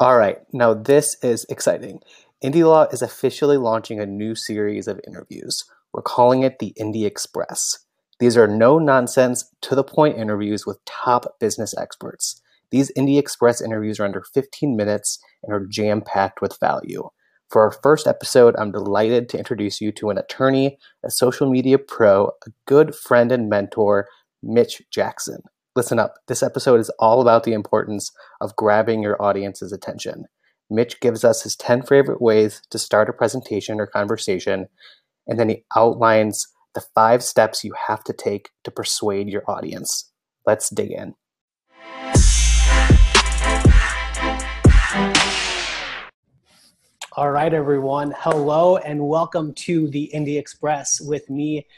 All right, now this is exciting. Indie Law is officially launching a new series of interviews. We're calling it the Indie Express. These are no nonsense, to the point interviews with top business experts. These Indie Express interviews are under 15 minutes and are jam packed with value. For our first episode, I'm delighted to introduce you to an attorney, a social media pro, a good friend and mentor, Mitch Jackson. Listen up, this episode is all about the importance of grabbing your audience's attention. Mitch gives us his 10 favorite ways to start a presentation or conversation, and then he outlines the five steps you have to take to persuade your audience. Let's dig in. All right, everyone. Hello and welcome to the Indie Express with me,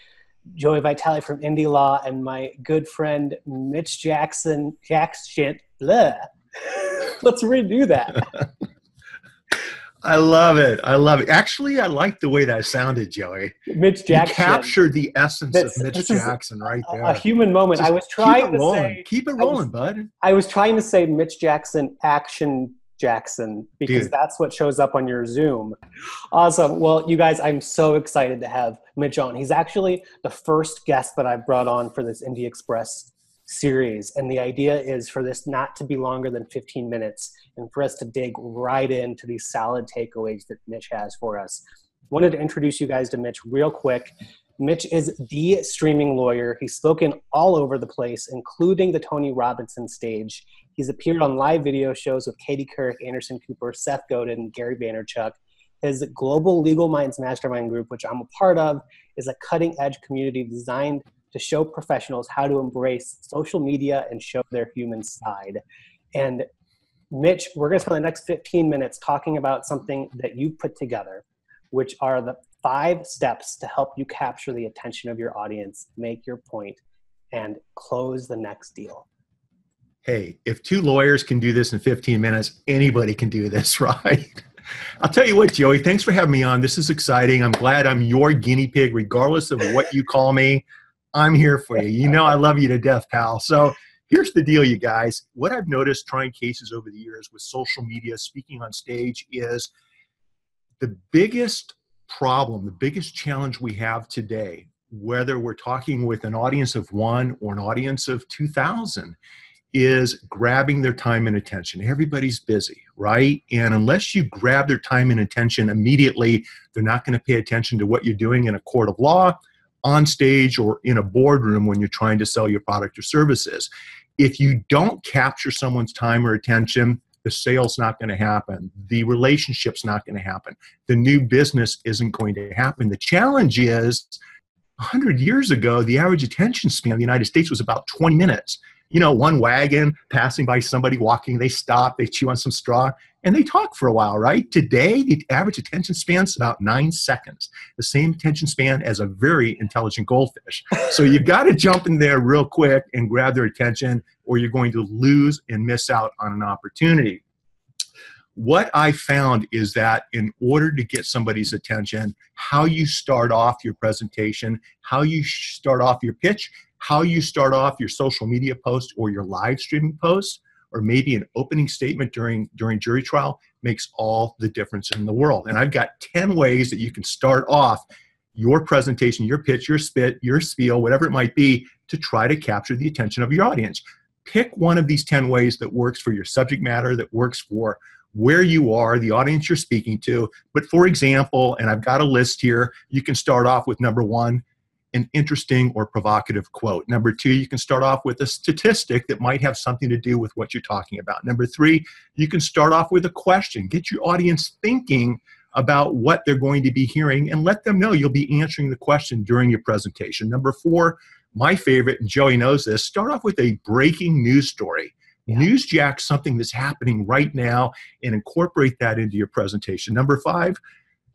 Joey Vitale from Indie Law and my good friend Mitch Jackson. Jackson. Let's redo that. I love it. I love it. Actually, I like the way that sounded, Joey. Mitch Jackson. You captured the essence of Mitch Jackson right there. A human moment. Just I was trying to rolling. say. Keep it rolling, I was, bud. I was trying to say Mitch Jackson action Jackson because Dude. that's what shows up on your Zoom. Awesome. Well, you guys, I'm so excited to have Mitch on. He's actually the first guest that I've brought on for this Indie Express series. And the idea is for this not to be longer than 15 minutes and for us to dig right into these solid takeaways that Mitch has for us. Wanted to introduce you guys to Mitch real quick. Mitch is the streaming lawyer. He's spoken all over the place, including the Tony Robinson stage. He's appeared on live video shows with Katie Couric, Anderson Cooper, Seth Godin, Gary Vaynerchuk. His Global Legal Minds Mastermind group, which I'm a part of, is a cutting edge community designed to show professionals how to embrace social media and show their human side. And Mitch, we're going to spend the next 15 minutes talking about something that you've put together, which are the five steps to help you capture the attention of your audience, make your point, and close the next deal. Hey, if two lawyers can do this in 15 minutes, anybody can do this, right? I'll tell you what, Joey, thanks for having me on. This is exciting. I'm glad I'm your guinea pig, regardless of what you call me. I'm here for you. You know I love you to death, pal. So here's the deal, you guys. What I've noticed trying cases over the years with social media, speaking on stage, is the biggest problem, the biggest challenge we have today, whether we're talking with an audience of one or an audience of 2,000, is grabbing their time and attention. Everybody's busy, right? And unless you grab their time and attention immediately, they're not going to pay attention to what you're doing in a court of law, on stage, or in a boardroom when you're trying to sell your product or services. If you don't capture someone's time or attention, the sale's not going to happen. The relationship's not going to happen. The new business isn't going to happen. The challenge is 100 years ago, the average attention span in the United States was about 20 minutes. You know, one wagon passing by somebody walking, they stop, they chew on some straw, and they talk for a while, right? Today, the average attention span is about nine seconds, the same attention span as a very intelligent goldfish. So you've got to jump in there real quick and grab their attention, or you're going to lose and miss out on an opportunity. What I found is that in order to get somebody's attention, how you start off your presentation, how you start off your pitch, how you start off your social media post or your live streaming post, or maybe an opening statement during during jury trial makes all the difference in the world. And I've got 10 ways that you can start off your presentation, your pitch, your spit, your spiel, whatever it might be, to try to capture the attention of your audience. Pick one of these 10 ways that works for your subject matter, that works for where you are, the audience you're speaking to. But for example, and I've got a list here, you can start off with number one, an interesting or provocative quote. Number two, you can start off with a statistic that might have something to do with what you're talking about. Number three, you can start off with a question. Get your audience thinking about what they're going to be hearing and let them know you'll be answering the question during your presentation. Number four, my favorite, and Joey knows this, start off with a breaking news story. Yeah. Newsjack something that's happening right now and incorporate that into your presentation. Number five,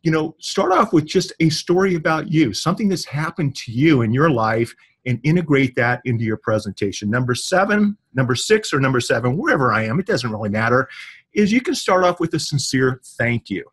you know, start off with just a story about you, something that's happened to you in your life, and integrate that into your presentation. Number seven, number six, or number seven, wherever I am, it doesn't really matter, is you can start off with a sincere thank you.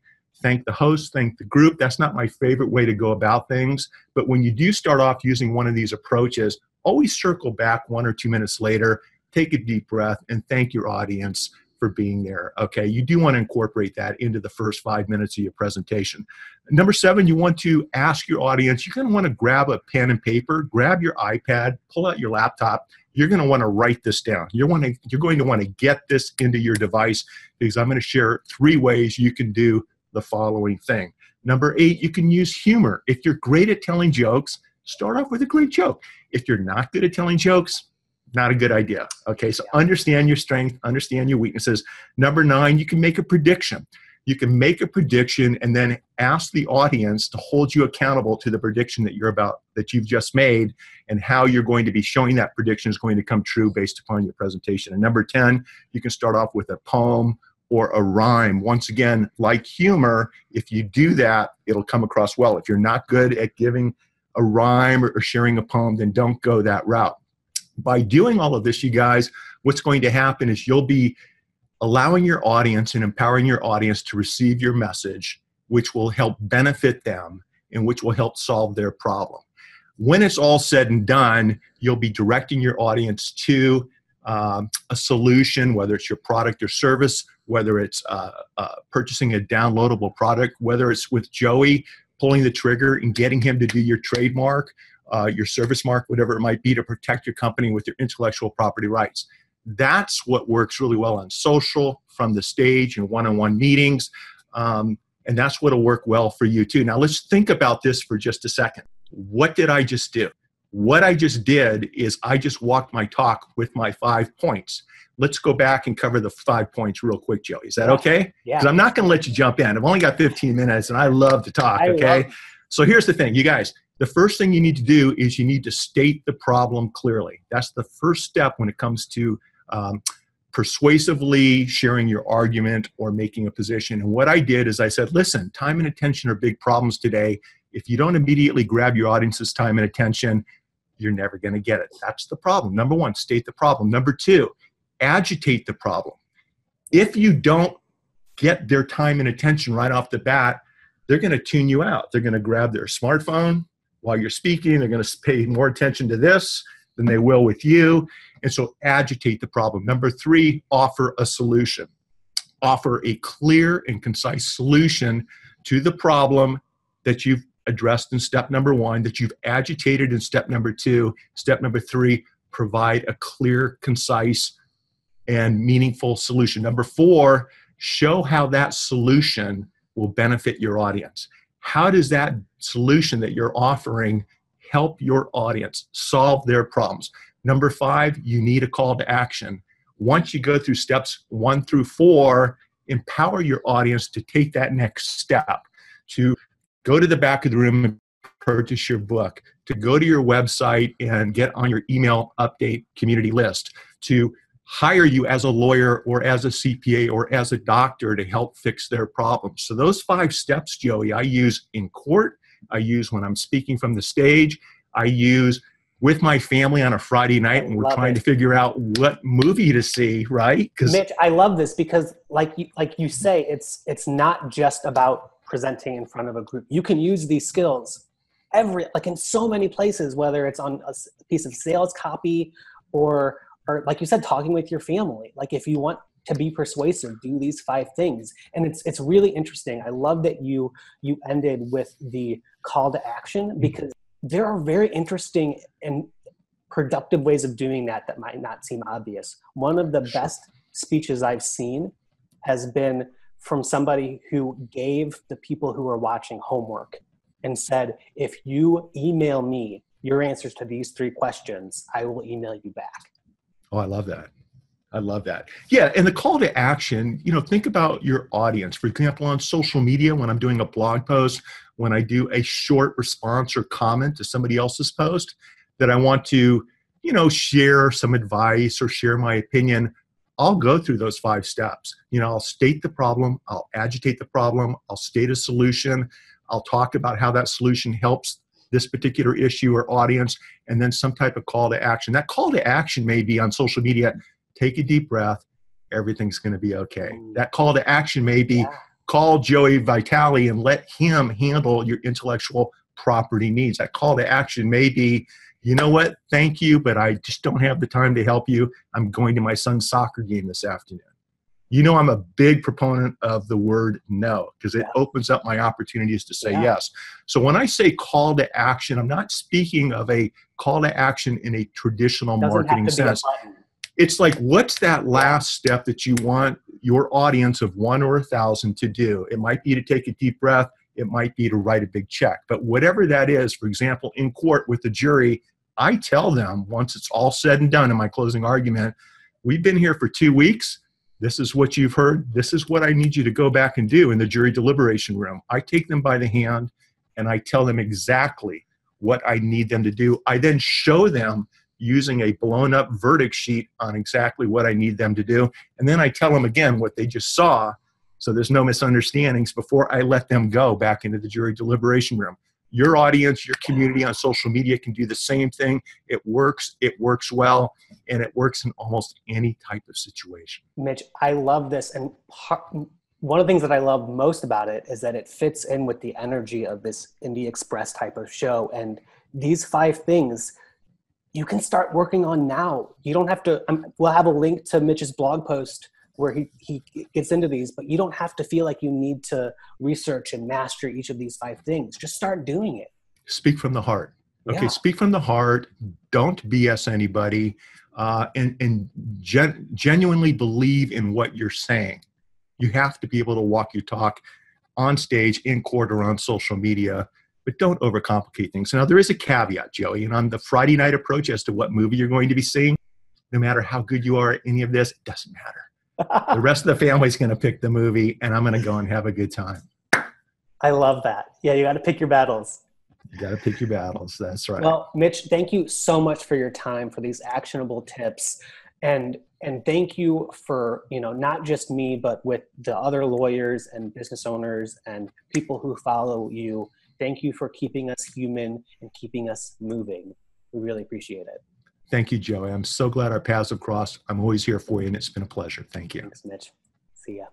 Thank the host, thank the group. That's not my favorite way to go about things. But when you do start off using one of these approaches, always circle back one or two minutes later, take a deep breath, and thank your audience for being there. Okay, you do want to incorporate that into the first five minutes of your presentation. Number seven, you want to ask your audience, you're going to want to grab a pen and paper, grab your iPad, pull out your laptop. You're going to want to write this down. You're, want to, you're going to want to get this into your device because I'm going to share three ways you can do the following thing. Number eight, you can use humor. If you're great at telling jokes, start off with a great joke. If you're not good at telling jokes, not a good idea. Okay, so understand your strength, understand your weaknesses. Number nine, you can make a prediction. You can make a prediction and then ask the audience to hold you accountable to the prediction that you're about that you've just made and how you're going to be showing that prediction is going to come true based upon your presentation. And number 10, you can start off with a poem or a rhyme. Once again, like humor, if you do that, it'll come across well. If you're not good at giving a rhyme or sharing a poem, then don't go that route. By doing all of this, you guys, what's going to happen is you'll be allowing your audience and empowering your audience to receive your message, which will help benefit them and which will help solve their problem. When it's all said and done, you'll be directing your audience to um, a solution, whether it's your product or service, whether it's uh, uh, purchasing a downloadable product, whether it's with Joey pulling the trigger and getting him to do your trademark, uh, your service mark, whatever it might be, to protect your company with your intellectual property rights. That's what works really well on social, from the stage, and one on one meetings. Um, and that's what'll work well for you too. Now, let's think about this for just a second. What did I just do? What I just did is I just walked my talk with my five points. Let's go back and cover the five points real quick, Joey. Is that okay? Yeah. Because I'm not going to let you jump in. I've only got 15 minutes and I love to talk, I okay? love- So here's the thing, you guys. The first thing you need to do is you need to state the problem clearly. That's the first step when it comes to um, persuasively sharing your argument or making a position. And what I did is I said, listen, time and attention are big problems today. If you don't immediately grab your audience's time and attention, you're never going to get it. That's the problem. Number one, state the problem. Number two, agitate the problem. If you don't get their time and attention right off the bat, they're going to tune you out. They're going to grab their smartphone while you're speaking. They're going to pay more attention to this than they will with you. And so agitate the problem. Number three, offer a solution. Offer a clear and concise solution to the problem that you've addressed in step number one, that you've agitated in step number two. Step number three, provide a clear, concise, and meaningful solution. Number four, show how that solution will benefit your audience. How does that solution that you're offering help your audience solve their problems? Number five, you need a call to action. Once you go through steps one through four, empower your audience to take that next step, to go to the back of the room and purchase your book, to go to your website and get on your email update community list, to hire you as a lawyer or as a CPA or as a doctor to help fix their problems. So, those five steps, Joey, I use in court, I use when I'm speaking from the stage, I use with my family on a Friday night when we're trying it. to figure out what movie to see, right? Because Mitch, I love this because, like you, like you say, it's it's not just about presenting in front of a group. You can use these skills every like in so many places, whether it's on a piece of sales copy or or like you said, talking with your family. Like if you want to be persuasive, do these five things. And it's it's really interesting. I love that you you ended with the call to action mm-hmm. because there are very interesting and productive ways of doing that that might not seem obvious. One of the best speeches I've seen has been from somebody who gave the people who were watching homework and said, if you email me your answers to these three questions, I will email you back. Oh, I love that. I love that. Yeah, and the call to action, you know, think about your audience. For example, on social media, when I'm doing a blog post, when I do a short response or comment to somebody else's post that I want to, you know, share some advice or share my opinion, I'll go through those five steps. You know, I'll state the problem, I'll agitate the problem, I'll state a solution, I'll talk about how that solution helps this particular issue or audience, and then some type of call to action. That call to action may be on social media take a deep breath, everything's going to be okay. That call to action may be call Joey Vitale and let him handle your intellectual property needs. That call to action may be, you know what, thank you, but I just don't have the time to help you. I'm going to my son's soccer game this afternoon. You know i'm a big proponent of the word no because it Yeah. opens up my opportunities to say Yeah. yes. So when i say call to action i'm not speaking of a call to action in a traditional Doesn't marketing have to be a sense. it's like what's that last step that you want your audience of one or a thousand to do? It might be to take a deep breath. It might be to write a big check. But whatever that is for example in court with the jury i tell them once it's all said and done in my closing argument we've been here for two weeks this is what you've heard this is what i need you to go back and do in the jury deliberation room i take them by the hand and i tell them exactly what i need them to do i then show them using a blown up verdict sheet on exactly what I need them to do. And then I tell them again what they just saw so there's no misunderstandings before I let them go back into the jury deliberation room. Your audience, your community on social media can do the same thing. It works, it works well, and it works in almost any type of situation. Mitch, I love this. And one of the things that I love most about it is that it fits in with the energy of this Indie Express type of show. And these five things you can start working on now. You don't have to, um, we'll have a link to Mitch's blog post where he, he gets into these, but you don't have to feel like you need to research and master each of these five things. Just start doing it. Speak from the heart. Okay, Yeah. speak from the heart. Don't BS anybody, uh, and and gen- genuinely believe in what you're saying. You have to be able to walk your talk on stage, in court, or on social media. But don't overcomplicate things. Now there is a caveat, Joey, and on the Friday night approach as to what movie you're going to be seeing. No matter how good you are at any of this, it doesn't matter. The rest of the family's going to pick the movie, and I'm going to go and have a good time. I love that. Yeah, you got to pick your battles. You got to pick your battles. That's right. Well, Mitch, thank you so much for your time for these actionable tips, and and thank you for you know not just me, but with the other lawyers and business owners and people who follow you. Thank you for keeping us human and keeping us moving. We really appreciate it. Thank you, Joey. I'm so glad our paths have crossed. I'm always here for you, and it's been a pleasure. Thank you. Thanks, Mitch. See ya.